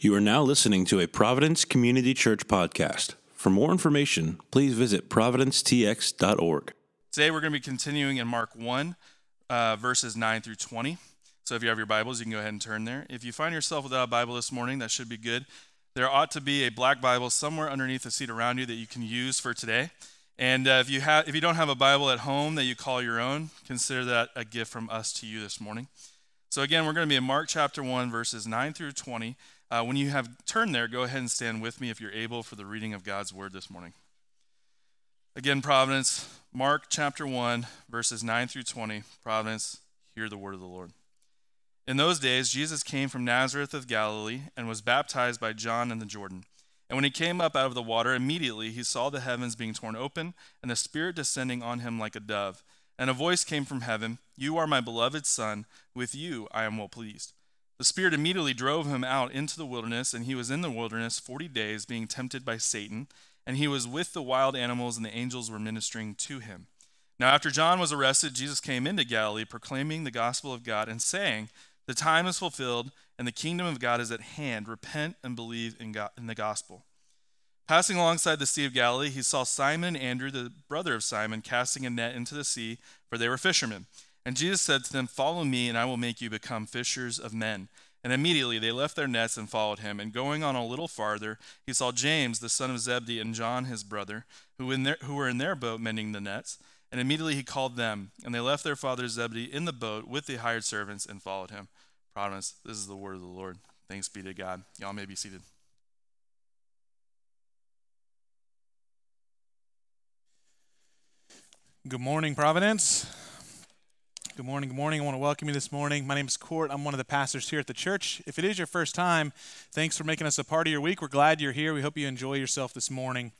You are now listening to a Providence Community Church podcast. For more information, please visit providencetx.org. Today we're going to be continuing in Mark 1, uh, verses 9 through 20. So if you have your Bibles, you can go ahead and turn there. If you find yourself without a Bible this morning, that should be good. There ought to be a black Bible somewhere underneath the seat around you that you can use for today. And uh, if you have, if you don't have a Bible at home that you call your own, consider that a gift from us to you this morning. So again, we're going to be in Mark chapter 1, verses 9 through 20. Uh, when you have turned there, go ahead and stand with me if you're able for the reading of God's word this morning. Again, Providence, Mark chapter 1, verses 9 through 20. Providence, hear the word of the Lord. In those days, Jesus came from Nazareth of Galilee and was baptized by John in the Jordan. And when he came up out of the water, immediately he saw the heavens being torn open and the Spirit descending on him like a dove. And a voice came from heaven You are my beloved Son, with you I am well pleased. The Spirit immediately drove him out into the wilderness, and he was in the wilderness forty days, being tempted by Satan. And he was with the wild animals, and the angels were ministering to him. Now, after John was arrested, Jesus came into Galilee, proclaiming the gospel of God, and saying, The time is fulfilled, and the kingdom of God is at hand. Repent and believe in, God, in the gospel. Passing alongside the Sea of Galilee, he saw Simon and Andrew, the brother of Simon, casting a net into the sea, for they were fishermen. And Jesus said to them, Follow me, and I will make you become fishers of men. And immediately they left their nets and followed him. And going on a little farther, he saw James, the son of Zebedee, and John, his brother, who, in their, who were in their boat mending the nets. And immediately he called them. And they left their father Zebedee in the boat with the hired servants and followed him. Promise, this is the word of the Lord. Thanks be to God. Y'all may be seated. Good morning, Providence. Good morning. Good morning. I want to welcome you this morning. My name is Kort. I'm one of the pastors here at the church. If it is your first time, thanks for making us a part of your week. We're glad you're here. We hope you enjoy yourself this morning.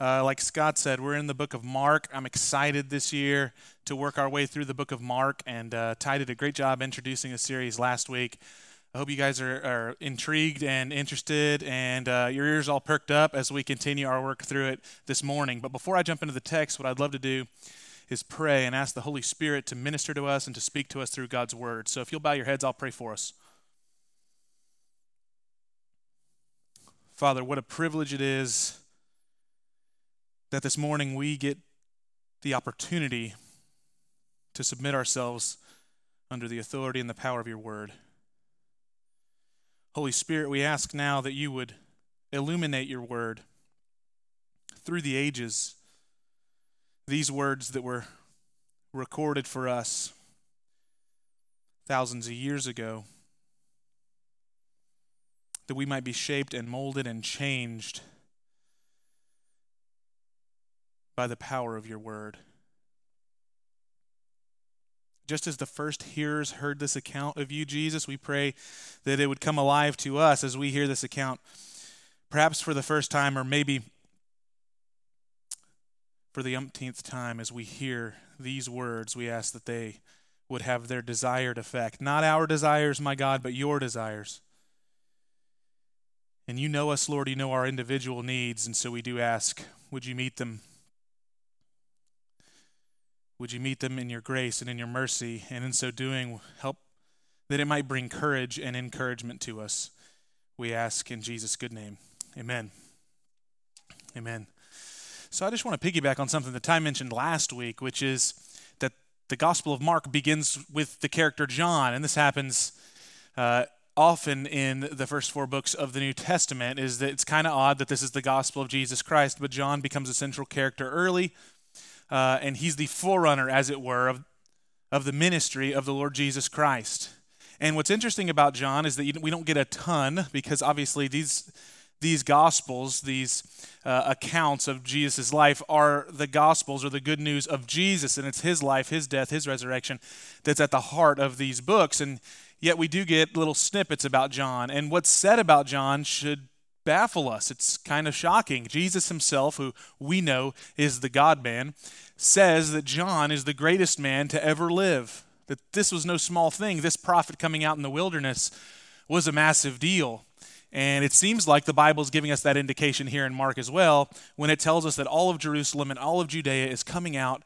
Uh, like Scott said, we're in the book of Mark. I'm excited this year to work our way through the book of Mark, and uh, Ty did a great job introducing the series last week. I hope you guys are, are intrigued and interested, and uh, your ears all perked up as we continue our work through it this morning. But before I jump into the text, what I'd love to do is pray and ask the Holy Spirit to minister to us and to speak to us through God's word. So if you'll bow your heads, I'll pray for us. Father, what a privilege it is that this morning we get the opportunity to submit ourselves under the authority and the power of your word. Holy Spirit, we ask now that you would illuminate your word through the ages these words that were recorded for us thousands of years ago, that we might be shaped and molded and changed by the power of your word. Just as the first hearers heard this account of you, Jesus, we pray that it would come alive to us as we hear this account, perhaps for the first time, or maybe for the umpteenth time as we hear these words, we ask that they would have their desired effect. Not our desires, my God, but your desires. And you know us, Lord, you know our individual needs, and so we do ask, would you meet them? Would you meet them in your grace and in your mercy, and in so doing, help that it might bring courage and encouragement to us? We ask in Jesus' good name. Amen. Amen. So I just want to piggyback on something that Ty mentioned last week, which is that the Gospel of Mark begins with the character John, and this happens uh, often in the first four books of the New Testament. Is that it's kind of odd that this is the Gospel of Jesus Christ, but John becomes a central character early, uh, and he's the forerunner, as it were, of of the ministry of the Lord Jesus Christ. And what's interesting about John is that we don't get a ton because obviously these these gospels, these uh, accounts of Jesus' life, are the gospels or the good news of Jesus, and it's his life, his death, his resurrection that's at the heart of these books. And yet we do get little snippets about John. And what's said about John should baffle us. It's kind of shocking. Jesus himself, who we know is the God man, says that John is the greatest man to ever live, that this was no small thing. This prophet coming out in the wilderness was a massive deal. And it seems like the Bible is giving us that indication here in Mark as well when it tells us that all of Jerusalem and all of Judea is coming out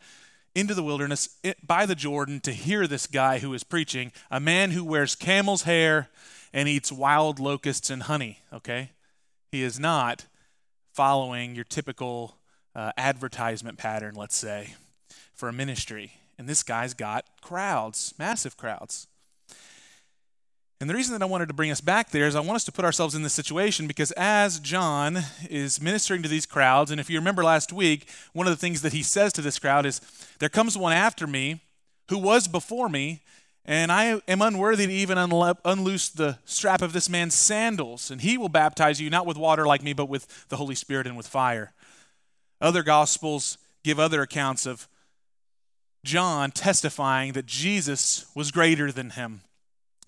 into the wilderness by the Jordan to hear this guy who is preaching, a man who wears camel's hair and eats wild locusts and honey, okay? He is not following your typical uh, advertisement pattern, let's say, for a ministry. And this guy's got crowds, massive crowds. And the reason that I wanted to bring us back there is I want us to put ourselves in this situation because as John is ministering to these crowds, and if you remember last week, one of the things that he says to this crowd is, There comes one after me who was before me, and I am unworthy to even unlo- unloose the strap of this man's sandals. And he will baptize you not with water like me, but with the Holy Spirit and with fire. Other gospels give other accounts of John testifying that Jesus was greater than him.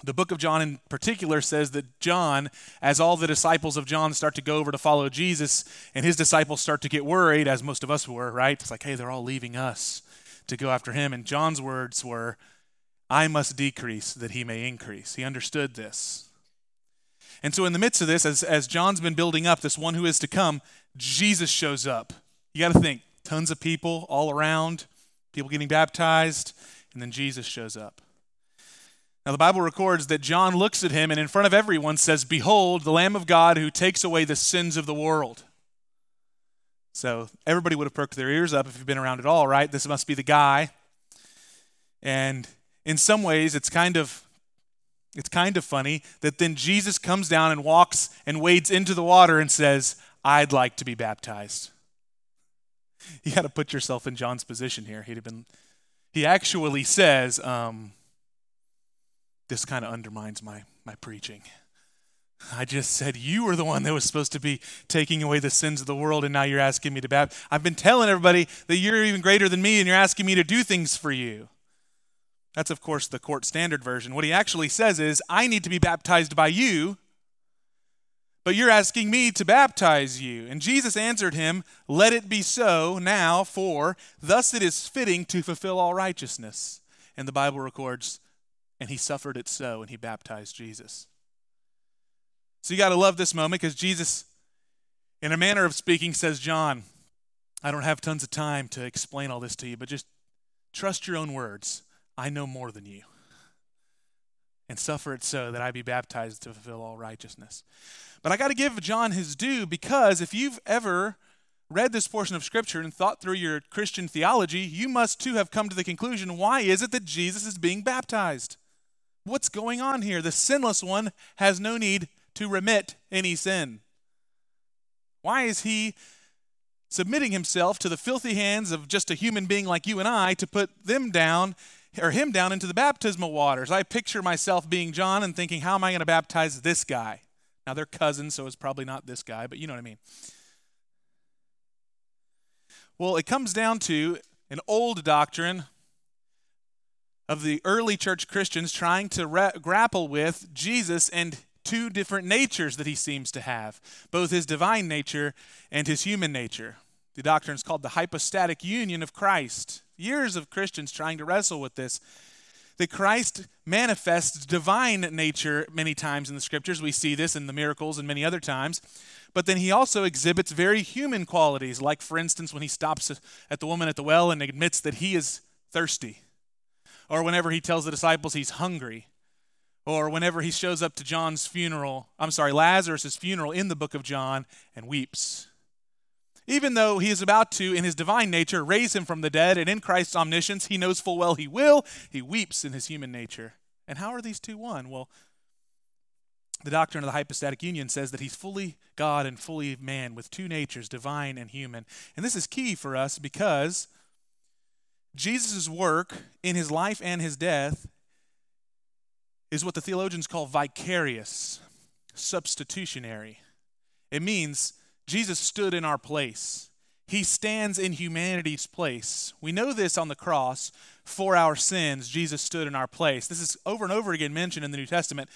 The book of John in particular says that John, as all the disciples of John start to go over to follow Jesus, and his disciples start to get worried, as most of us were, right? It's like, hey, they're all leaving us to go after him. And John's words were, I must decrease that he may increase. He understood this. And so, in the midst of this, as, as John's been building up this one who is to come, Jesus shows up. You got to think tons of people all around, people getting baptized, and then Jesus shows up. Now, the Bible records that John looks at him and in front of everyone says, Behold, the Lamb of God who takes away the sins of the world. So everybody would have perked their ears up if you've been around at all, right? This must be the guy. And in some ways, it's kind of it's kind of funny that then Jesus comes down and walks and wades into the water and says, I'd like to be baptized. You got to put yourself in John's position here. He'd have been, he actually says, um, this kind of undermines my, my preaching. I just said you were the one that was supposed to be taking away the sins of the world, and now you're asking me to baptize. I've been telling everybody that you're even greater than me, and you're asking me to do things for you. That's, of course, the Kort standard version. What he actually says is, I need to be baptized by you, but you're asking me to baptize you. And Jesus answered him, Let it be so now, for thus it is fitting to fulfill all righteousness. And the Bible records and he suffered it so, and he baptized Jesus. So you got to love this moment because Jesus, in a manner of speaking, says, John, I don't have tons of time to explain all this to you, but just trust your own words. I know more than you. And suffer it so that I be baptized to fulfill all righteousness. But I got to give John his due because if you've ever read this portion of Scripture and thought through your Christian theology, you must too have come to the conclusion why is it that Jesus is being baptized? What's going on here? The sinless one has no need to remit any sin. Why is he submitting himself to the filthy hands of just a human being like you and I to put them down or him down into the baptismal waters? I picture myself being John and thinking, how am I going to baptize this guy? Now they're cousins, so it's probably not this guy, but you know what I mean. Well, it comes down to an old doctrine of the early church Christians trying to ra- grapple with Jesus and two different natures that he seems to have, both his divine nature and his human nature. The doctrine is called the hypostatic union of Christ. Years of Christians trying to wrestle with this. That Christ manifests divine nature many times in the scriptures. We see this in the miracles and many other times. But then he also exhibits very human qualities, like, for instance, when he stops at the woman at the well and admits that he is thirsty or whenever he tells the disciples he's hungry, or whenever he shows up to John's funeral, I'm sorry, Lazarus' funeral in the book of John and weeps. Even though he is about to, in his divine nature, raise him from the dead, and in Christ's omniscience, he knows full well he will, he weeps in his human nature. And how are these two one? Well, the doctrine of the hypostatic union says that he's fully God and fully man with two natures, divine and human. And this is key for us because Jesus' work in his life and his death is what the theologians call vicarious, substitutionary. It means Jesus stood in our place. He stands in humanity's place. We know this on the cross. For our sins, Jesus stood in our place. This is over and over again mentioned in the New Testament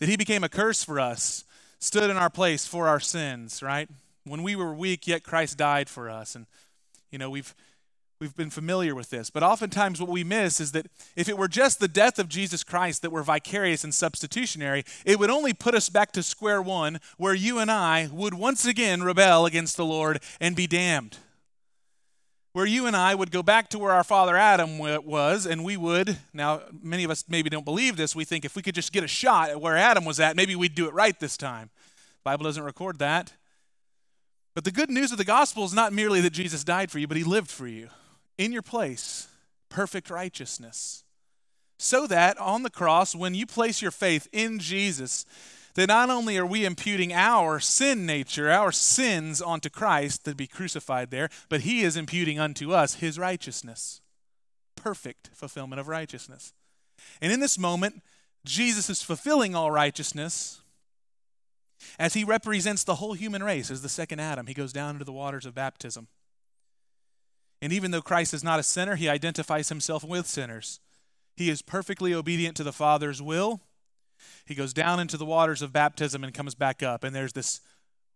that he became a curse for us, stood in our place for our sins, right? When we were weak, yet Christ died for us. And, you know, we've We've been familiar with this. But oftentimes, what we miss is that if it were just the death of Jesus Christ that were vicarious and substitutionary, it would only put us back to square one, where you and I would once again rebel against the Lord and be damned. where you and I would go back to where our father Adam was, and we would. Now, many of us maybe don't believe this. We think if we could just get a shot at where Adam was at, maybe we'd do it right this time. The Bible doesn't record that. But the good news of the gospel is not merely that Jesus died for you, but he lived for you in your place, perfect righteousness. So that on the cross, when you place your faith in Jesus, that not only are we imputing our sin nature, our sins onto Christ to be crucified there, but he is imputing unto us his righteousness. Perfect fulfillment of righteousness. And in this moment, Jesus is fulfilling all righteousness as he represents the whole human race as the second Adam. He goes down into the waters of baptism. And even though Christ is not a sinner, he identifies himself with sinners. He is perfectly obedient to the Father's will he goes down into the waters of baptism and comes back up, and there's this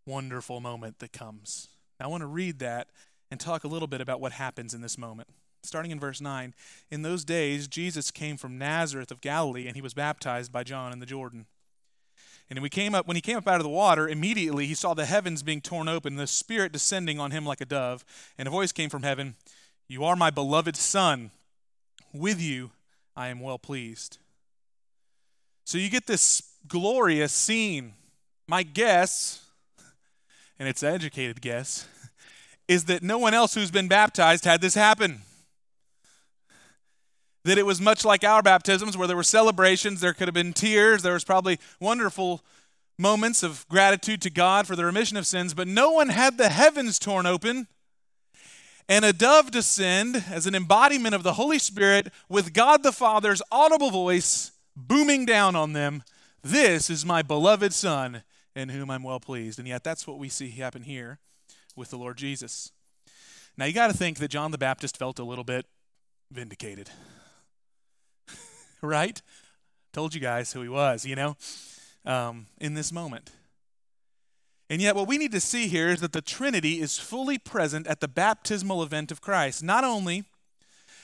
wonderful moment that comes. Now, I want to read that and talk a little bit about what happens in this moment. Starting in verse 9 In those days, Jesus came from Nazareth of Galilee, and he was baptized by John in the Jordan. And he came up, when he came up out of the water, immediately he saw the heavens being torn open, the Spirit descending on him like a dove. And a voice came from heaven You are my beloved Son. With you I am well pleased. So you get this glorious scene. My guess, and it's an educated guess, is that no one else who's been baptized had this happen. That it was much like our baptisms where there were celebrations, there could have been tears, there was probably wonderful moments of gratitude to God for the remission of sins, but no one had the heavens torn open and a dove descend as an embodiment of the Holy Spirit with God the Father's audible voice booming down on them, This is my beloved Son, in whom I'm well pleased. And yet, that's what we see happen here with the Lord Jesus. Now, you got to think that John the Baptist felt a little bit vindicated. right? Told you guys who he was, you know, um, in this moment. And yet, what we need to see here is that the Trinity is fully present at the baptismal event of Christ. Not only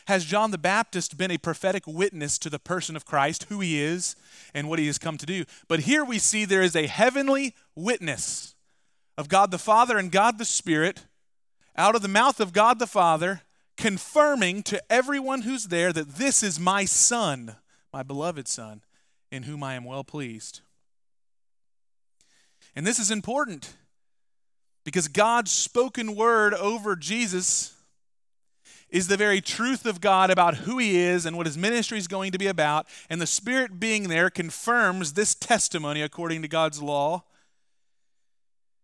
has John the Baptist been a prophetic witness to the person of Christ, who he is, and what he has come to do. But here we see there is a heavenly witness of God the Father and God the Spirit out of the mouth of God the Father, confirming to everyone who's there that this is my Son, my beloved Son, in whom I am well pleased. And this is important because God's spoken word over Jesus is the very truth of God about who He is and what His ministry is going to be about. And the Spirit being there confirms this testimony according to God's law.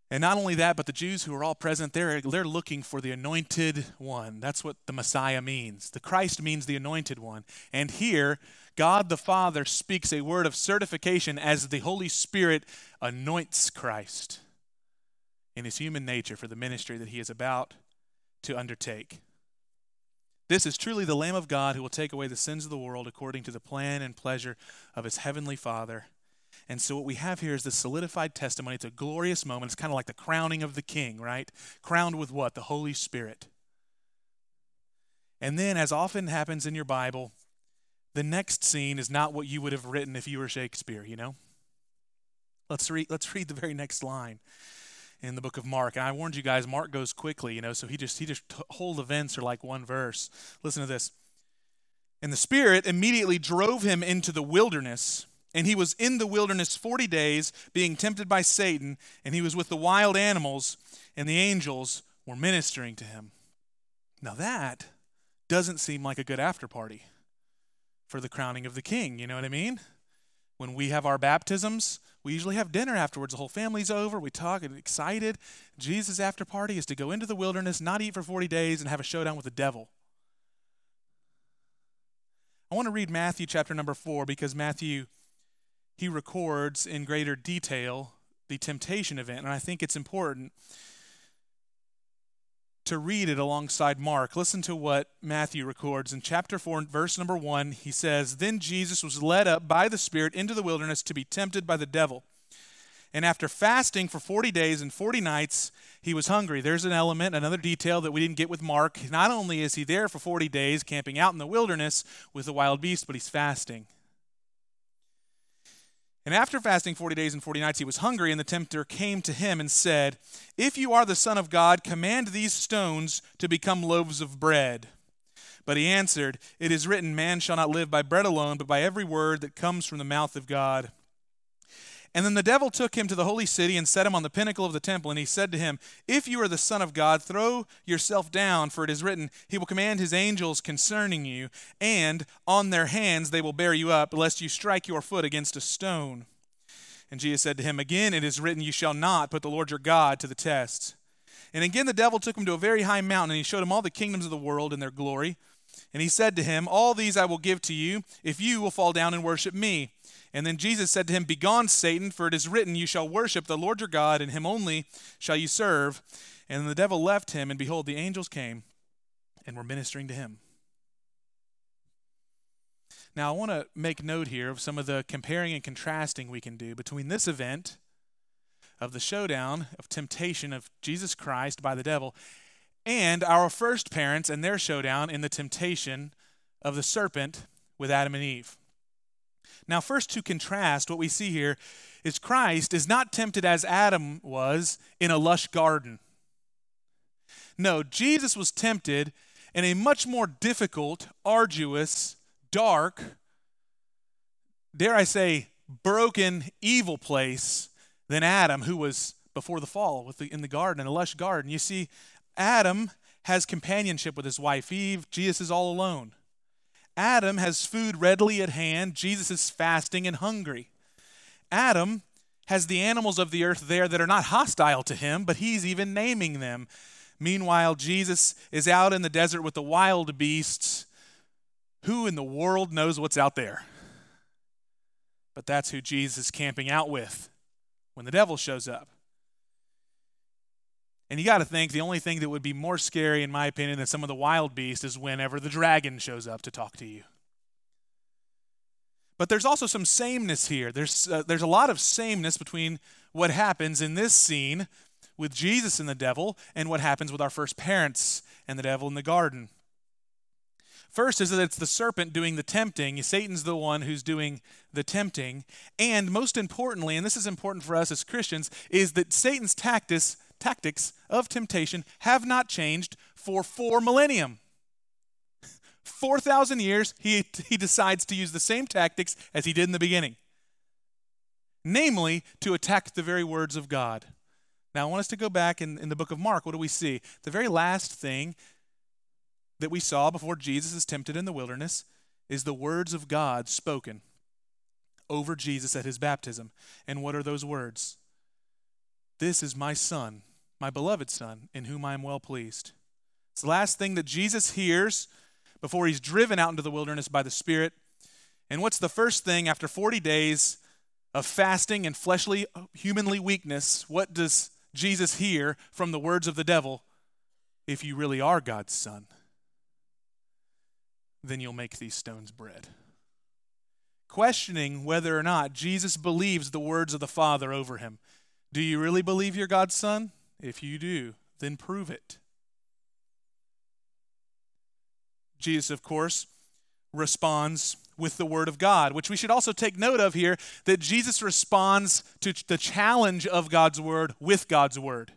And not only that, but the Jews who are all present there, they're looking for the anointed one. That's what the Messiah means. The Christ means the anointed one. And here, God the Father speaks a word of certification as the Holy Spirit anoints Christ in his human nature for the ministry that he is about to undertake. This is truly the Lamb of God who will take away the sins of the world according to the plan and pleasure of his heavenly Father. And so, what we have here is the solidified testimony. It's a glorious moment. It's kind of like the crowning of the king, right? Crowned with what? The Holy Spirit. And then, as often happens in your Bible, the next scene is not what you would have written if you were Shakespeare, you know? Let's read, let's read the very next line in the book of Mark. And I warned you guys, Mark goes quickly, you know, so he just he just whole events are like one verse. Listen to this. And the Spirit immediately drove him into the wilderness, and he was in the wilderness 40 days, being tempted by Satan, and he was with the wild animals, and the angels were ministering to him. Now that doesn't seem like a good after party for the crowning of the king, you know what I mean? When we have our baptisms, we usually have dinner afterwards. The whole family's over. We talk and excited. Jesus' after party is to go into the wilderness, not eat for 40 days, and have a showdown with the devil. I want to read Matthew chapter number 4 because Matthew he records in greater detail the temptation event and I think it's important to read it alongside Mark. Listen to what Matthew records in chapter 4, verse number 1. He says, Then Jesus was led up by the Spirit into the wilderness to be tempted by the devil. And after fasting for 40 days and 40 nights, he was hungry. There's an element, another detail that we didn't get with Mark. Not only is he there for 40 days camping out in the wilderness with the wild beast, but he's fasting. And after fasting 40 days and 40 nights, he was hungry, and the tempter came to him and said, If you are the Son of God, command these stones to become loaves of bread. But he answered, It is written, Man shall not live by bread alone, but by every word that comes from the mouth of God. And then the devil took him to the holy city and set him on the pinnacle of the temple. And he said to him, If you are the Son of God, throw yourself down, for it is written, He will command His angels concerning you, and on their hands they will bear you up, lest you strike your foot against a stone. And Jesus said to him, Again it is written, You shall not put the Lord your God to the test. And again the devil took him to a very high mountain, and he showed him all the kingdoms of the world and their glory. And he said to him, All these I will give to you, if you will fall down and worship me. And then Jesus said to him, Begone, Satan, for it is written, You shall worship the Lord your God, and him only shall you serve. And the devil left him, and behold, the angels came and were ministering to him. Now, I want to make note here of some of the comparing and contrasting we can do between this event of the showdown of temptation of Jesus Christ by the devil and our first parents and their showdown in the temptation of the serpent with Adam and Eve. Now, first to contrast, what we see here is Christ is not tempted as Adam was in a lush garden. No, Jesus was tempted in a much more difficult, arduous, dark, dare I say, broken, evil place than Adam, who was before the fall the, in the garden, in a lush garden. You see, Adam has companionship with his wife Eve. Jesus is all alone. Adam has food readily at hand. Jesus is fasting and hungry. Adam has the animals of the earth there that are not hostile to him, but he's even naming them. Meanwhile, Jesus is out in the desert with the wild beasts. Who in the world knows what's out there? But that's who Jesus is camping out with when the devil shows up. And you got to think the only thing that would be more scary, in my opinion, than some of the wild beasts is whenever the dragon shows up to talk to you. But there's also some sameness here. There's, uh, there's a lot of sameness between what happens in this scene with Jesus and the devil and what happens with our first parents and the devil in the garden. First is that it's the serpent doing the tempting. Satan's the one who's doing the tempting. And most importantly, and this is important for us as Christians, is that Satan's tactics tactics of temptation have not changed for four millennium. 4,000 years, he, he decides to use the same tactics as he did in the beginning, namely, to attack the very words of God. Now, I want us to go back in, in the book of Mark. What do we see? The very last thing that we saw before Jesus is tempted in the wilderness is the words of God spoken over Jesus at his baptism. And what are those words? This is my son, my beloved Son, in whom I am well pleased. It's the last thing that Jesus hears before he's driven out into the wilderness by the Spirit. And what's the first thing after 40 days of fasting and fleshly, humanly weakness? What does Jesus hear from the words of the devil? If you really are God's Son, then you'll make these stones bread. Questioning whether or not Jesus believes the words of the Father over him. Do you really believe you're God's Son? If you do, then prove it. Jesus, of course, responds with the Word of God, which we should also take note of here that Jesus responds to the challenge of God's Word with God's Word,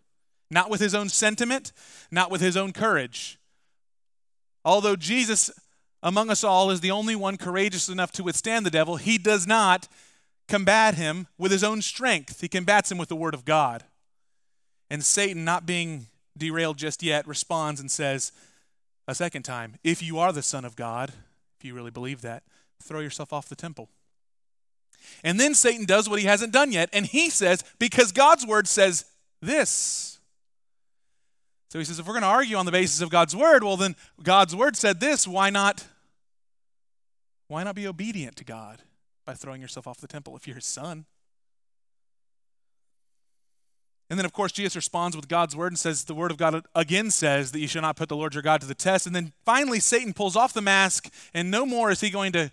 not with his own sentiment, not with his own courage. Although Jesus, among us all, is the only one courageous enough to withstand the devil, he does not combat him with his own strength. He combats him with the Word of God. And Satan, not being derailed just yet, responds and says a second time, If you are the Son of God, if you really believe that, throw yourself off the temple. And then Satan does what he hasn't done yet, and he says, Because God's word says this. So he says, if we're going to argue on the basis of God's word, well, then God's word said this. Why not? Why not be obedient to God by throwing yourself off the temple if you're his son? And then, of course, Jesus responds with God's word and says, The word of God again says that you shall not put the Lord your God to the test. And then finally, Satan pulls off the mask, and no more is he going to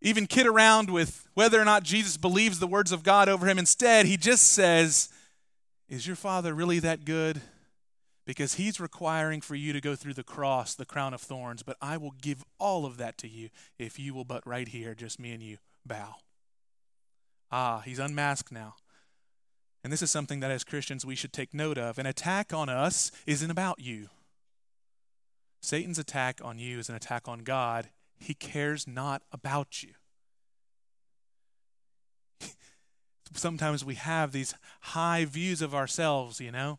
even kid around with whether or not Jesus believes the words of God over him. Instead, he just says, Is your father really that good? Because he's requiring for you to go through the cross, the crown of thorns, but I will give all of that to you if you will but right here, just me and you, bow. Ah, he's unmasked now. And this is something that as Christians we should take note of. An attack on us isn't about you. Satan's attack on you is an attack on God. He cares not about you. Sometimes we have these high views of ourselves, you know.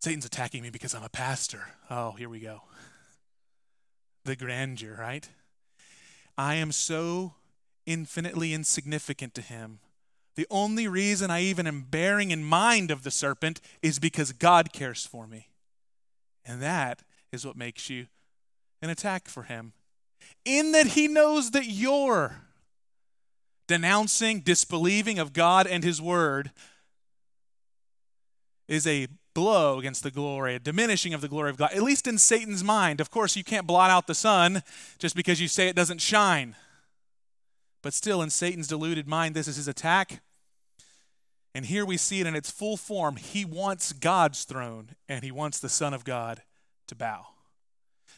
Satan's attacking me because I'm a pastor. Oh, here we go. The grandeur, right? I am so infinitely insignificant to him. The only reason I even am bearing in mind of the serpent is because God cares for me. And that is what makes you an attack for him. In that he knows that you're denouncing, disbelieving of God and his word is a blow against the glory, a diminishing of the glory of God, at least in Satan's mind. Of course, you can't blot out the sun just because you say it doesn't shine. But still, in Satan's deluded mind, this is his attack. And here we see it in its full form. He wants God's throne, and he wants the Son of God to bow.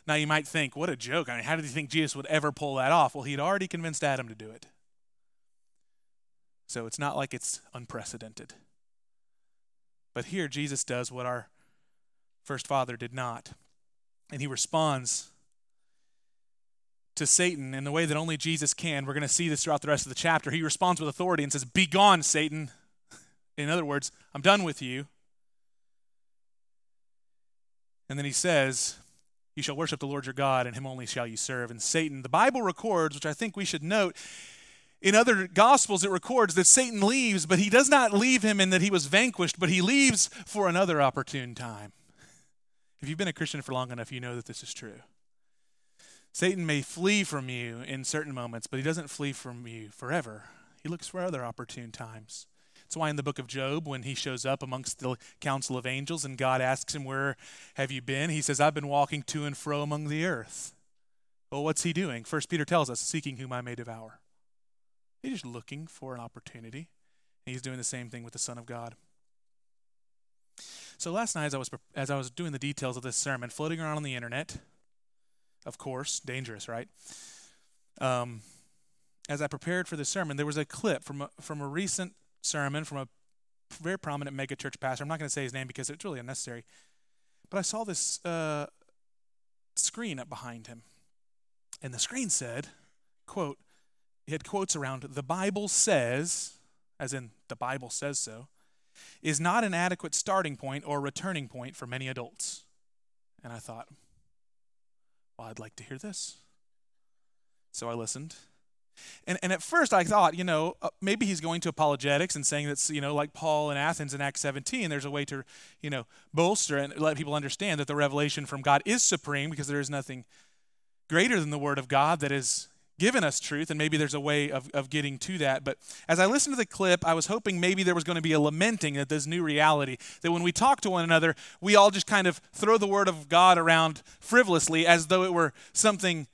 Now, you might think, what a joke. I mean, how did he think Jesus would ever pull that off? Well, he'd already convinced Adam to do it. So it's not like it's unprecedented. But here, Jesus does what our first father did not. And he responds to Satan in the way that only Jesus can. We're going to see this throughout the rest of the chapter. He responds with authority and says, Be gone, Satan. In other words, I'm done with you. And then he says, You shall worship the Lord your God, and him only shall you serve. And Satan, the Bible records, which I think we should note, in other gospels it records that Satan leaves, but he does not leave him in that he was vanquished, but he leaves for another opportune time. If you've been a Christian for long enough, you know that this is true. Satan may flee from you in certain moments, but he doesn't flee from you forever. He looks for other opportune times. That's why in the book of Job, when he shows up amongst the council of angels and God asks him, Where have you been? He says, I've been walking to and fro among the earth. Well, what's he doing? First Peter tells us, Seeking whom I may devour. He's just looking for an opportunity. And he's doing the same thing with the Son of God. So last night, as I was as I was doing the details of this sermon, floating around on the internet, of course, dangerous, right? Um, as I prepared for this sermon, there was a clip from a, from a recent sermon from a very prominent megachurch pastor. I'm not going to say his name because it's really unnecessary. But I saw this uh, screen up behind him, and the screen said, "quote." He had quotes around the Bible says, as in the Bible says so, is not an adequate starting point or returning point for many adults. And I thought, well, I'd like to hear this. So I listened. And, and at first I thought, you know, uh, maybe he's going to apologetics and saying that's, you know, like Paul in Athens in Acts 17, there's a way to, you know, bolster and let people understand that the revelation from God is supreme because there is nothing greater than the Word of God that is given us truth, and maybe there's a way of, of getting to that. But as I listened to the clip, I was hoping maybe there was going to be a lamenting at this new reality that when we talk to one another, we all just kind of throw the word of God around frivolously as though it were something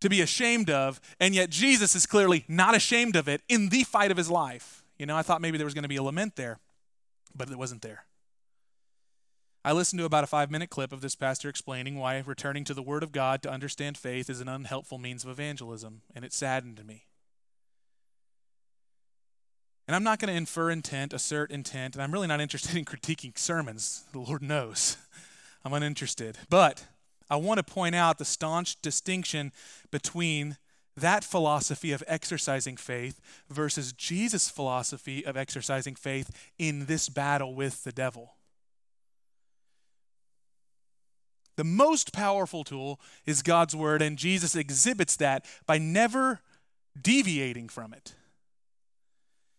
to be ashamed of, and yet Jesus is clearly not ashamed of it in the fight of his life. You know, I thought maybe there was going to be a lament there, but it wasn't there. I listened to about a five minute clip of this pastor explaining why returning to the Word of God to understand faith is an unhelpful means of evangelism, and it saddened me. And I'm not going to infer intent, assert intent, and I'm really not interested in critiquing sermons. The Lord knows. I'm uninterested. But I want to point out the staunch distinction between that philosophy of exercising faith versus Jesus' philosophy of exercising faith in this battle with the devil. The most powerful tool is God's word, and Jesus exhibits that by never deviating from it.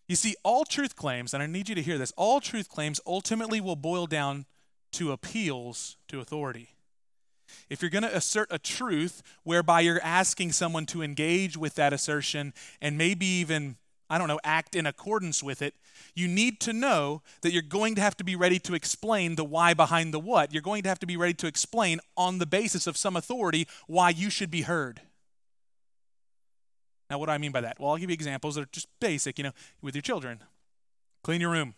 You see, all truth claims, and I need you to hear this, all truth claims ultimately will boil down to appeals to authority. If you're going to assert a truth whereby you're asking someone to engage with that assertion and maybe even I don't know, act in accordance with it, you need to know that you're going to have to be ready to explain the why behind the what. You're going to have to be ready to explain on the basis of some authority why you should be heard. Now, what do I mean by that? Well, I'll give you examples that are just basic, you know, with your children. Clean your room.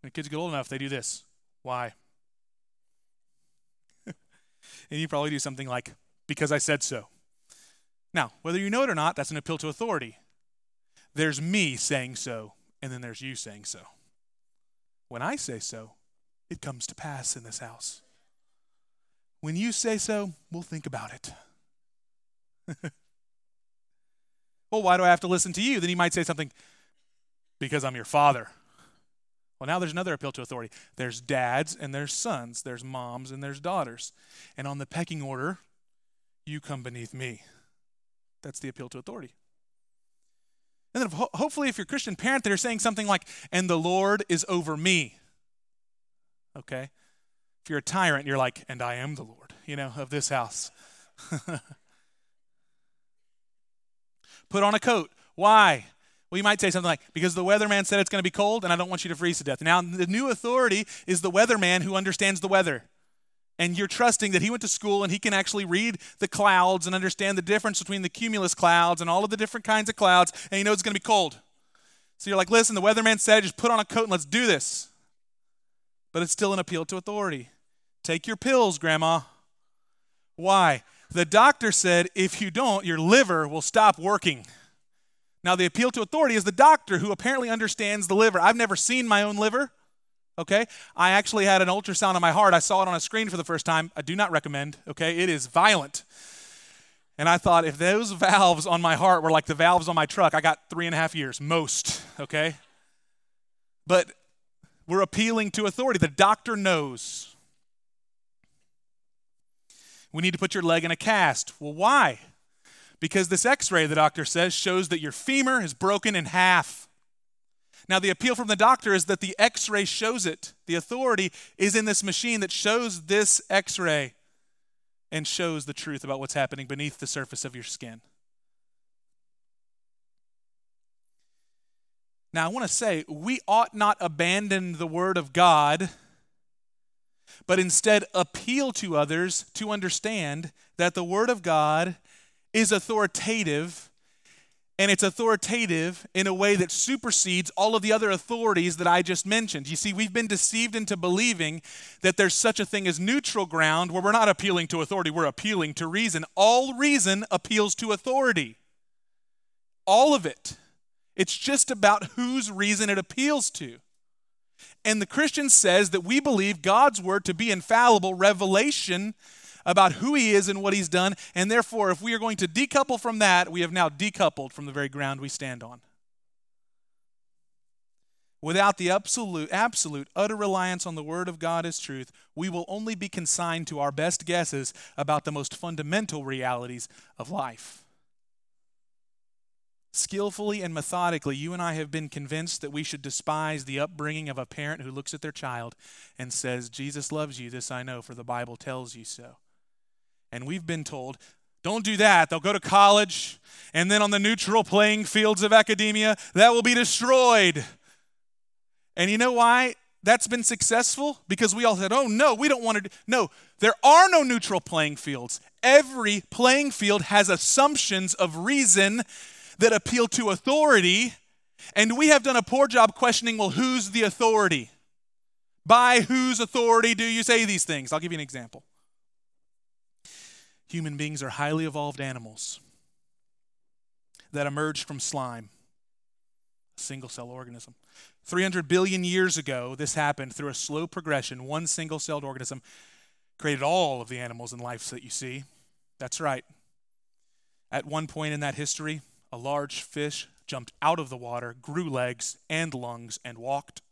When kids get old enough, they do this. Why? and you probably do something like, because I said so. Now, whether you know it or not, that's an appeal to authority. There's me saying so, and then there's you saying so. When I say so, it comes to pass in this house. When you say so, we'll think about it. well, why do I have to listen to you? Then he might say something, because I'm your father. Well, now there's another appeal to authority. There's dads and there's sons, there's moms and there's daughters. And on the pecking order, you come beneath me. That's the appeal to authority. And then ho- hopefully, if you're a Christian parent, they're saying something like, and the Lord is over me. Okay? If you're a tyrant, you're like, and I am the Lord, you know, of this house. Put on a coat. Why? Well, you might say something like, because the weatherman said it's going to be cold and I don't want you to freeze to death. Now, the new authority is the weatherman who understands the weather. And you're trusting that he went to school and he can actually read the clouds and understand the difference between the cumulus clouds and all of the different kinds of clouds, and he knows it's going to be cold. So you're like, listen, the weatherman said, just put on a coat and let's do this. But it's still an appeal to authority. Take your pills, Grandma. Why? The doctor said if you don't, your liver will stop working. Now, the appeal to authority is the doctor who apparently understands the liver. I've never seen my own liver. Okay? I actually had an ultrasound on my heart. I saw it on a screen for the first time. I do not recommend. Okay? It is violent. And I thought if those valves on my heart were like the valves on my truck, I got three and a half years, most. Okay? But we're appealing to authority. The doctor knows. We need to put your leg in a cast. Well, why? because this x ray, the doctor says, shows that your femur is broken in half. Now, the appeal from the doctor is that the x ray shows it. The authority is in this machine that shows this x ray and shows the truth about what's happening beneath the surface of your skin. Now, I want to say we ought not abandon the Word of God, but instead appeal to others to understand that the Word of God is authoritative, and it's authoritative in a way that supersedes all of the other authorities that I just mentioned. You see, we've been deceived into believing that there's such a thing as neutral ground where we're not appealing to authority, we're appealing to reason. All reason appeals to authority. All of it. It's just about whose reason it appeals to. And the Christian says that we believe God's word to be infallible revelation about who he is and what he's done. And therefore, if we are going to decouple from that, we have now decoupled from the very ground we stand on. Without the absolute, absolute, utter reliance on the Word of God as truth, we will only be consigned to our best guesses about the most fundamental realities of life. Skillfully and methodically, you and I have been convinced that we should despise the upbringing of a parent who looks at their child and says, Jesus loves you, this I know, for the Bible tells you so. And we've been told, don't do that. They'll go to college, and then on the neutral playing fields of academia, that will be destroyed. And you know why that's been successful? Because we all said, oh, no, we don't want to. No, there are no neutral playing fields. Every playing field has assumptions of reason that appeal to authority, and we have done a poor job questioning, well, who's the authority? By whose authority do you say these things? I'll give you an example. Human beings are highly evolved animals that emerged from slime, a single cell organism. 300 billion years ago, this happened through a slow progression. One single celled organism created all of the animals and life that you see. That's right. At one point in that history, a large fish jumped out of the water, grew legs and lungs, and walked.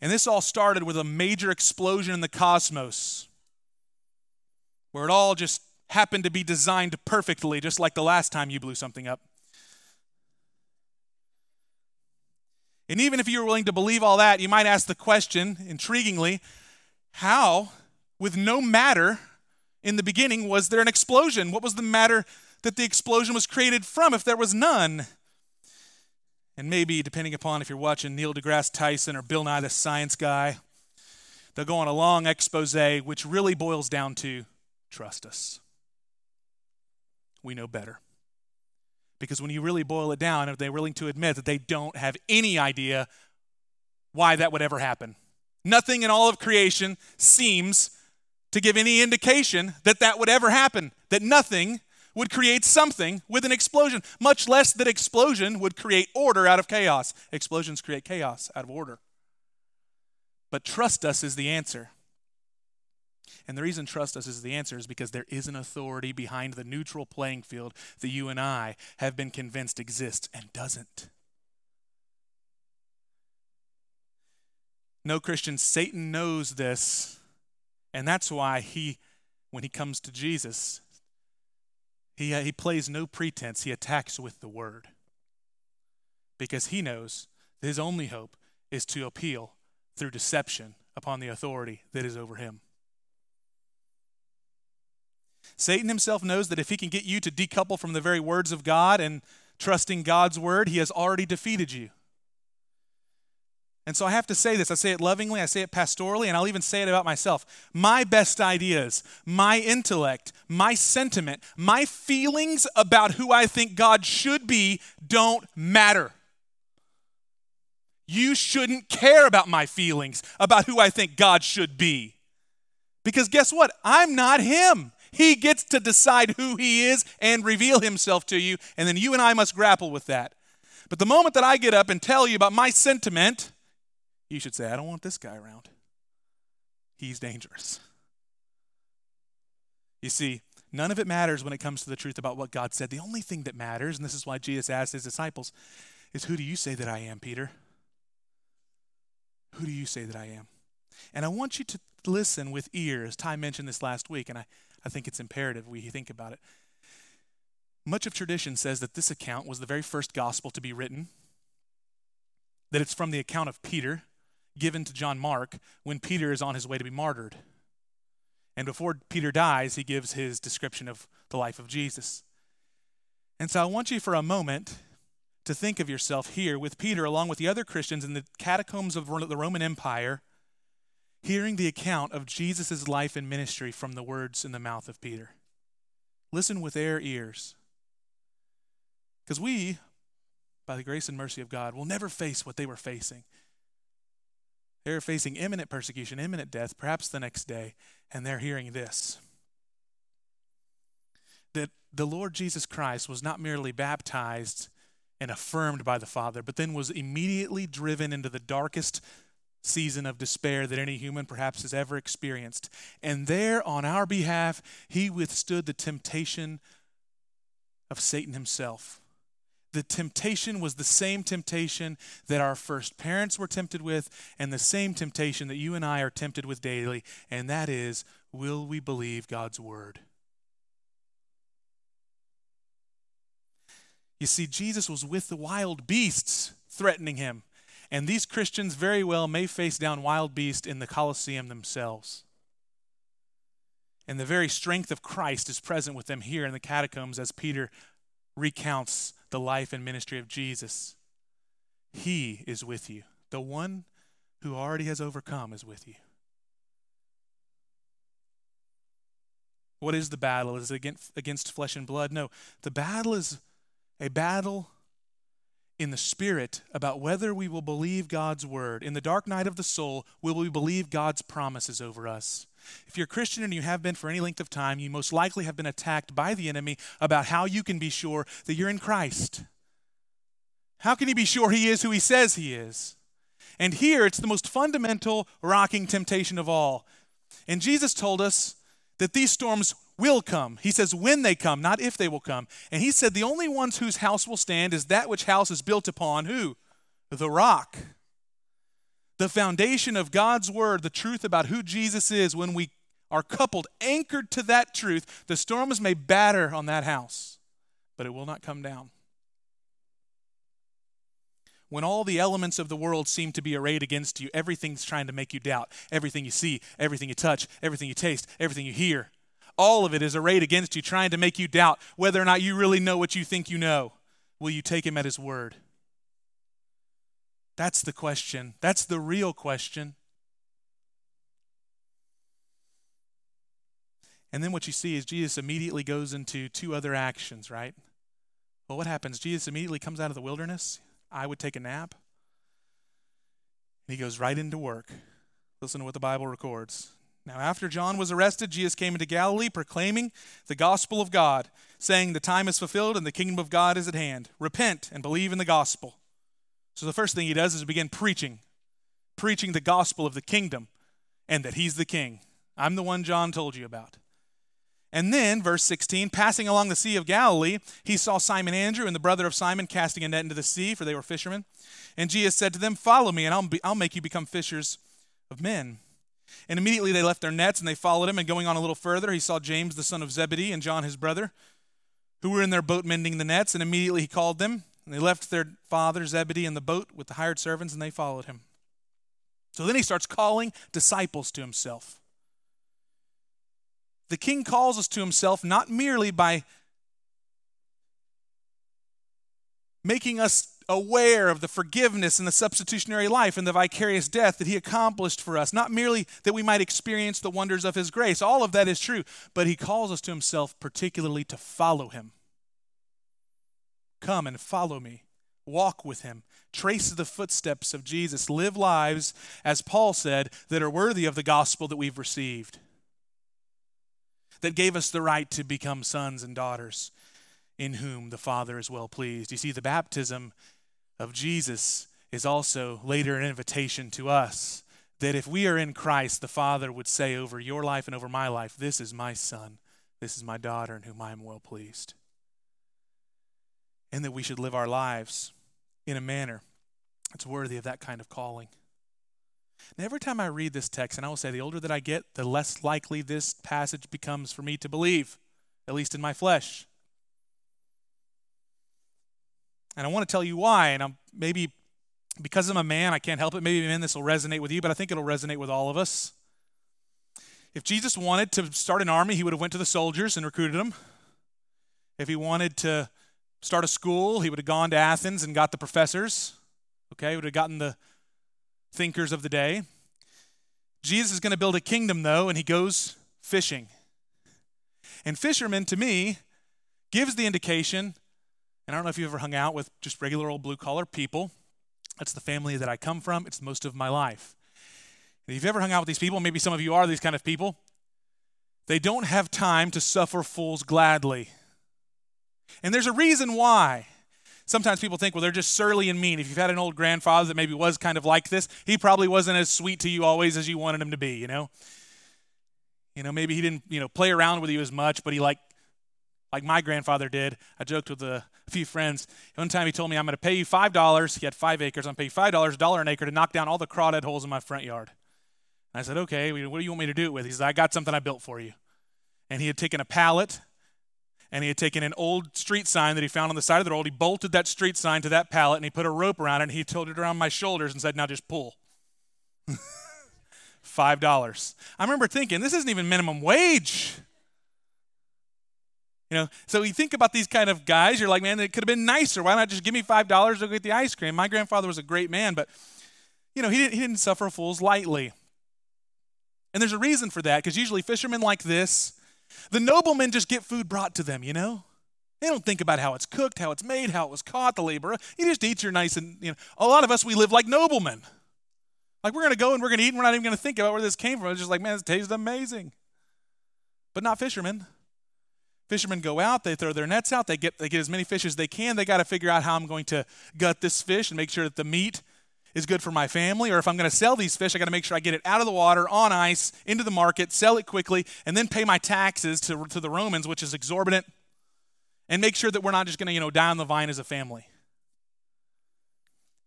And this all started with a major explosion in the cosmos where it all just happened to be designed perfectly, just like the last time you blew something up. And even if you were willing to believe all that, you might ask the question, intriguingly, how, with no matter in the beginning, was there an explosion? What was the matter that the explosion was created from if there was none? And maybe, depending upon if you're watching Neil deGrasse Tyson or Bill Nye the Science Guy, they'll go on a long expose which really boils down to trust us. We know better. Because when you really boil it down, are they willing to admit that they don't have any idea why that would ever happen? Nothing in all of creation seems to give any indication that that would ever happen, that nothing would create something with an explosion, much less that explosion would create order out of chaos. Explosions create chaos out of order. But trust us is the answer. And the reason trust us is the answer is because there is an authority behind the neutral playing field that you and I have been convinced exists and doesn't. No, Christian, Satan knows this, and that's why he, when he comes to Jesus, he, uh, he plays no pretense. He attacks with the word. Because he knows that his only hope is to appeal through deception upon the authority that is over him. Satan himself knows that if he can get you to decouple from the very words of God and trusting God's word, he has already defeated you. And so I have to say this. I say it lovingly, I say it pastorally, and I'll even say it about myself. My best ideas, my intellect, my sentiment, my feelings about who I think God should be don't matter. You shouldn't care about my feelings about who I think God should be. Because guess what? I'm not Him. He gets to decide who He is and reveal Himself to you, and then you and I must grapple with that. But the moment that I get up and tell you about my sentiment, you should say, I don't want this guy around. He's dangerous. You see, none of it matters when it comes to the truth about what God said. The only thing that matters, and this is why Jesus asked his disciples, is who do you say that I am, Peter? Who do you say that I am? And I want you to listen with ears. Ty mentioned this last week, and I, I think it's imperative we think about it. Much of tradition says that this account was the very first gospel to be written, that it's from the account of Peter, given to John Mark when Peter is on his way to be martyred. And before Peter dies, he gives his description of the life of Jesus. And so I want you for a moment to think of yourself here with Peter, along with the other Christians in the catacombs of the Roman Empire, hearing the account of Jesus' life and ministry from the words in the mouth of Peter. Listen with their ears. Because we, by the grace and mercy of God, will never face what they were facing. They're facing imminent persecution, imminent death, perhaps the next day, and they're hearing this that the Lord Jesus Christ was not merely baptized and affirmed by the Father, but then was immediately driven into the darkest season of despair that any human perhaps has ever experienced. And there, on our behalf, he withstood the temptation of Satan himself the temptation was the same temptation that our first parents were tempted with, and the same temptation that you and I are tempted with daily, and that is will we believe God's word? You see, Jesus was with the wild beasts threatening him. And these Christians very well may face down wild beasts in the Colosseum themselves. And the very strength of Christ is present with them here in the catacombs as Peter recounts the life and ministry of Jesus, He is with you. The one who already has overcome is with you. What is the battle? Is it against, against flesh and blood? No. The battle is a battle in the spirit about whether we will believe God's word. In the dark night of the soul, will we believe God's promises over us? If you're a Christian and you have been for any length of time, you most likely have been attacked by the enemy about how you can be sure that you're in Christ. How can you be sure he is who he says he is? And here it's the most fundamental rocking temptation of all. And Jesus told us that these storms will come. He says when they come, not if they will come. And he said the only ones whose house will stand is that which house is built upon who? The rock the foundation of God's word, the truth about who Jesus is, when we are coupled, anchored to that truth, the storms may batter on that house, but it will not come down. When all the elements of the world seem to be arrayed against you, everything's trying to make you doubt. Everything you see, everything you touch, everything you taste, everything you hear, all of it is arrayed against you, trying to make you doubt whether or not you really know what you think you know. Will you take him at his word? That's the question. That's the real question. And then what you see is Jesus immediately goes into two other actions, right? Well, what happens? Jesus immediately comes out of the wilderness. I would take a nap. He goes right into work. Listen to what the Bible records. Now, after John was arrested, Jesus came into Galilee proclaiming the gospel of God, saying, The time is fulfilled and the kingdom of God is at hand. Repent and believe in the gospel. So, the first thing he does is begin preaching, preaching the gospel of the kingdom and that he's the king. I'm the one John told you about. And then, verse 16, passing along the Sea of Galilee, he saw Simon Andrew and the brother of Simon casting a net into the sea, for they were fishermen. And Jesus said to them, Follow me, and I'll, be, I'll make you become fishers of men. And immediately they left their nets and they followed him. And going on a little further, he saw James, the son of Zebedee, and John, his brother, who were in their boat mending the nets. And immediately he called them. And they left their father, Zebedee, in the boat with the hired servants, and they followed him. So then he starts calling disciples to himself. The king calls us to himself not merely by making us aware of the forgiveness and the substitutionary life and the vicarious death that he accomplished for us. Not merely that we might experience the wonders of his grace, all of that is true, but he calls us to himself particularly to follow him. Come and follow me, walk with him, trace the footsteps of Jesus, live lives, as Paul said, that are worthy of the gospel that we've received, that gave us the right to become sons and daughters in whom the Father is well pleased. You see, the baptism of Jesus is also later an invitation to us that if we are in Christ, the Father would say over your life and over my life, This is my son, this is my daughter, in whom I am well pleased. And that we should live our lives in a manner that's worthy of that kind of calling. Now, every time I read this text, and I will say, the older that I get, the less likely this passage becomes for me to believe, at least in my flesh. And I want to tell you why. And I'm maybe because I'm a man, I can't help it. Maybe, man, this will resonate with you, but I think it'll resonate with all of us. If Jesus wanted to start an army, he would have went to the soldiers and recruited them. If he wanted to start a school, he would have gone to Athens and got the professors. Okay, he would have gotten the thinkers of the day. Jesus is going to build a kingdom, though, and he goes fishing. And fishermen, to me, gives the indication and I don't know if you've ever hung out with just regular old blue collar people. That's the family that I come from. It's most of my life. And if you've ever hung out with these people, maybe some of you are these kind of people, they don't have time to suffer fools gladly. And there's a reason why. Sometimes people think, well, they're just surly and mean. If you've had an old grandfather that maybe was kind of like this, he probably wasn't as sweet to you always as you wanted him to be, you know? You know, maybe he didn't, you know, play around with you as much, but he like like my grandfather did. I joked with a few friends. One time he told me, I'm going to pay you $5. He had five acres. I'm going to pay you $5, a dollar an acre to knock down all the crawdad holes in my front yard. I said, okay, what do you want me to do it with? He said, I got something I built for you. And he had taken a pallet and he had taken an old street sign that he found on the side of the road. He bolted that street sign to that pallet and he put a rope around it and he tied it around my shoulders and said, now just pull. $5. I remember thinking, this isn't even minimum wage. You know, so you think about these kind of guys, you're like, man, it could have been nicer. Why not just give me five dollars to get the ice cream? My grandfather was a great man, but you know, he didn't, he didn't suffer fools lightly. And there's a reason for that, because usually fishermen like this, the noblemen just get food brought to them, you know? They don't think about how it's cooked, how it's made, how it was caught, the labor. You just eat your nice and you know. A lot of us we live like noblemen. Like we're gonna go and we're gonna eat and we're not even gonna think about where this came from. It's just like, man, it tastes amazing. But not fishermen. Fishermen go out, they throw their nets out, they get, they get as many fish as they can. They got to figure out how I'm going to gut this fish and make sure that the meat is good for my family. Or if I'm going to sell these fish, I got to make sure I get it out of the water, on ice, into the market, sell it quickly, and then pay my taxes to, to the Romans, which is exorbitant, and make sure that we're not just going to, you know, die on the vine as a family.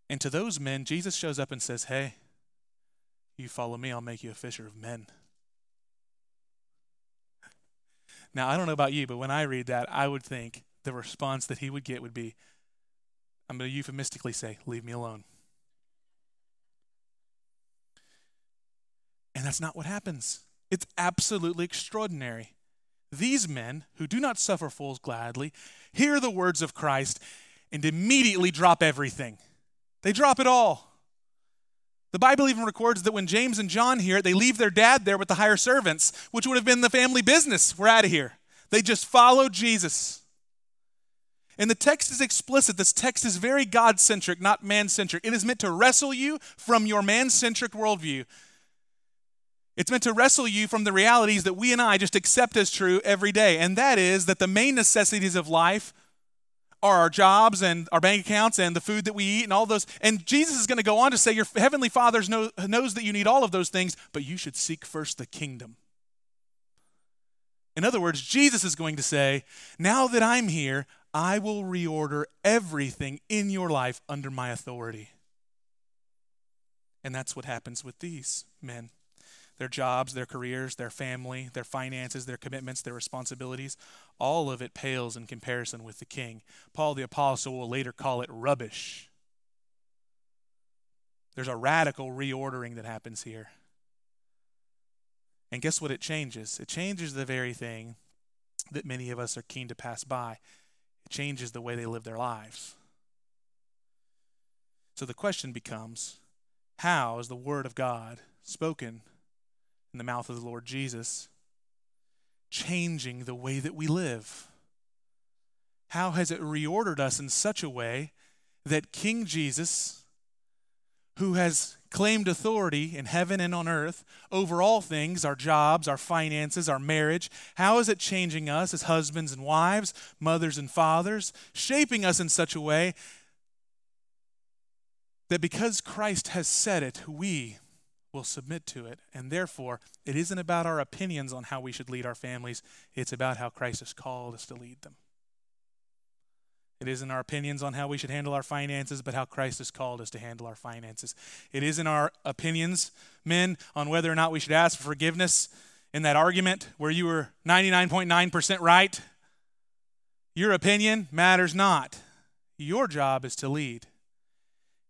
And to those men, Jesus shows up and says, Hey, you follow me, I'll make you a fisher of men. Now, I don't know about you, but when I read that, I would think the response that he would get would be I'm going to euphemistically say, Leave me alone. And that's not what happens. It's absolutely extraordinary. These men, who do not suffer fools gladly, hear the words of Christ and immediately drop everything. They drop it all. The Bible even records that when James and John hear it, they leave their dad there with the higher servants, which would have been the family business. We're out of here. They just follow Jesus. And the text is explicit. This text is very God centric, not man centric. It is meant to wrestle you from your man centric worldview It's meant to wrestle you from the realities that we and I just accept as true every day. And that is that the main necessities of life are our jobs and our bank accounts and the food that we eat and all those. And Jesus is going to go on to say, Your heavenly Father know, knows that you need all of those things, but you should seek first the kingdom. In other words, Jesus is going to say, Now that I'm here, I will reorder everything in your life under my authority. And that's what happens with these men their jobs, their careers, their family, their finances, their commitments, their responsibilities. All of it pales in comparison with the king. Paul the Apostle will later call it rubbish. There's a radical reordering that happens here. And guess what it changes? It changes the very thing that many of us are keen to pass by. It changes the way they live their lives. So the question becomes how is the Word of God spoken in the mouth of the Lord Jesus changing the way that we live? How has it reordered us in such a way that King Jesus, who has claimed authority in heaven and on earth over all things our jobs, our finances, our marriage. How is it changing us as husbands and wives, mothers and fathers, shaping us in such a way that because Christ has said it, we will submit to it. And therefore, it isn't about our opinions on how we should lead our families, it's about how Christ has called us to lead them. It isn't our opinions on how we should handle our finances, but how Christ has called us to handle our finances. It isn't our opinions, men, on whether or not we should ask for forgiveness in that argument where you were 99.9% right. Your opinion matters not. Your job is to lead.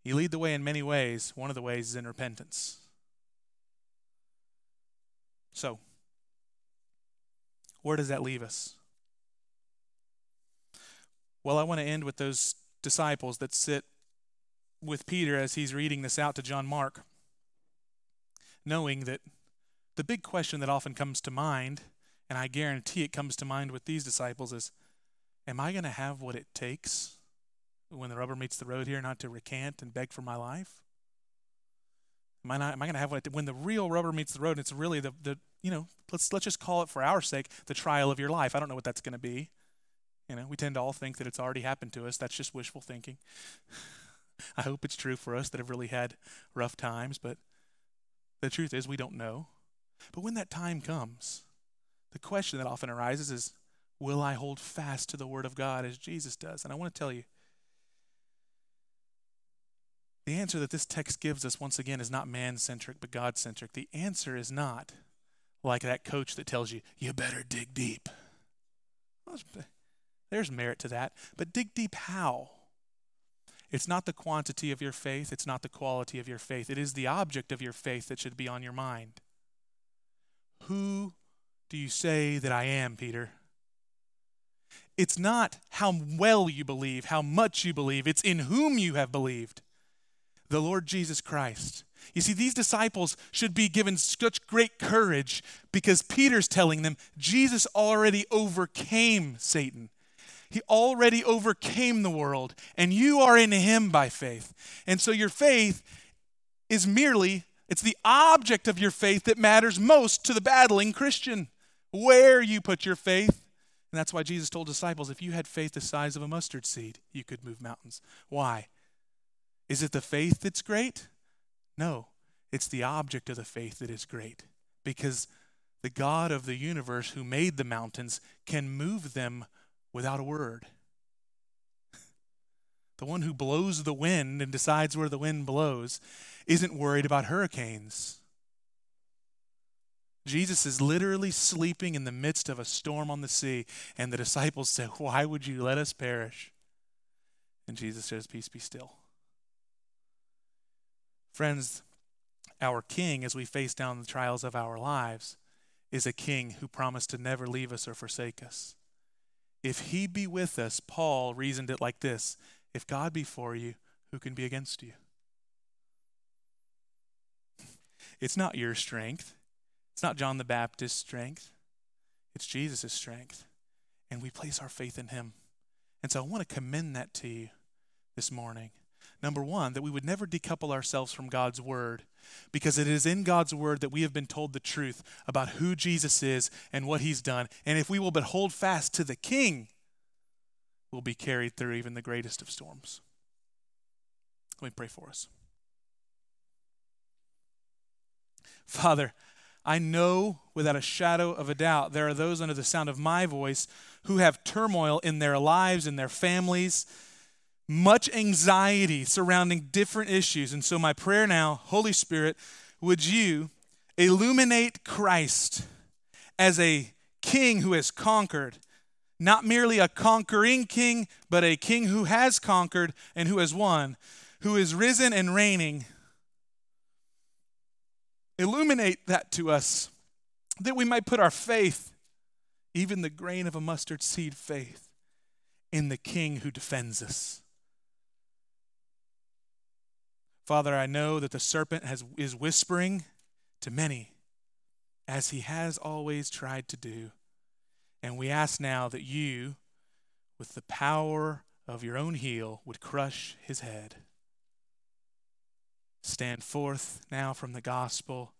You lead the way in many ways. One of the ways is in repentance. So, where does that leave us? Well, I want to end with those disciples that sit with Peter as he's reading this out to John Mark, knowing that the big question that often comes to mind, and I guarantee it comes to mind with these disciples, is Am I going to have what it takes when the rubber meets the road here not to recant and beg for my life? Am I, not, am I going to have what when the real rubber meets the road? and It's really the, the you know let's let's just call it for our sake the trial of your life. I don't know what that's going to be. You know, we tend to all think that it's already happened to us. That's just wishful thinking. I hope it's true for us that have really had rough times, but the truth is we don't know. But when that time comes, the question that often arises is will I hold fast to the word of God as Jesus does? And I want to tell you the answer that this text gives us once again is not man centric but God centric. The answer is not like that coach that tells you you better dig deep. There's merit to that. But dig deep how? It's not the quantity of your faith, it's not the quality of your faith. It is the object of your faith that should be on your mind. Who do you say that I am, Peter? It's not how well you believe, how much you believe, it's in whom you have believed the Lord Jesus Christ. You see, these disciples should be given such great courage because Peter's telling them Jesus already overcame Satan. He already overcame the world, and you are in him by faith. And so your faith is merely, it's the object of your faith that matters most to the battling Christian. Where you put your faith. And that's why Jesus told disciples if you had faith the size of a mustard seed, you could move mountains. Why? Is it the faith that's great? No, it's the object of the faith that is great. Because the God of the universe who made the mountains can move them without a word. The one who blows the wind and decides where the wind blows isn't worried about hurricanes. Jesus is literally sleeping in the midst of a storm on the sea, and the disciples say, Why would you let us perish? And Jesus says, Peace be still. Friends, our King, as we face down the trials of our lives, is a King who promised to never leave us or forsake us. If he be with us, Paul reasoned it like this If God be for you, who can be against you? It's not your strength. It's not John the Baptist's strength. It's Jesus' strength. And we place our faith in him. And so I want to commend that to you this morning. Number one, that we would never decouple ourselves from God's word because it is in God's word that we have been told the truth about who Jesus is and what he's done. And if we will but hold fast to the King, we'll be carried through even the greatest of storms. Let me pray for us. Father, I know without a shadow of a doubt there are those under the sound of my voice who have turmoil in their lives, in their families, much anxiety surrounding different issues. And so, my prayer now, Holy Spirit, would you illuminate Christ as a king who has conquered, not merely a conquering king, but a king who has conquered and who has won, who is risen and reigning. Illuminate that to us that we might put our faith, even the grain of a mustard seed faith, in the king who defends us. Father, I know that the serpent has, is whispering to many, as he has always tried to do. And we ask now that you, with the power of your own heel, would crush his head. Stand forth now from the gospel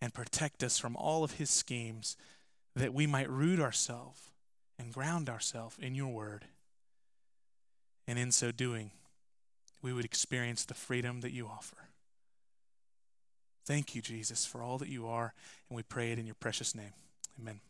and protect us from all of his schemes, that we might root ourselves and ground ourselves in your word. And in so doing, we would experience the freedom that you offer. Thank you, Jesus, for all that you are, and we pray it in your precious name. Amen.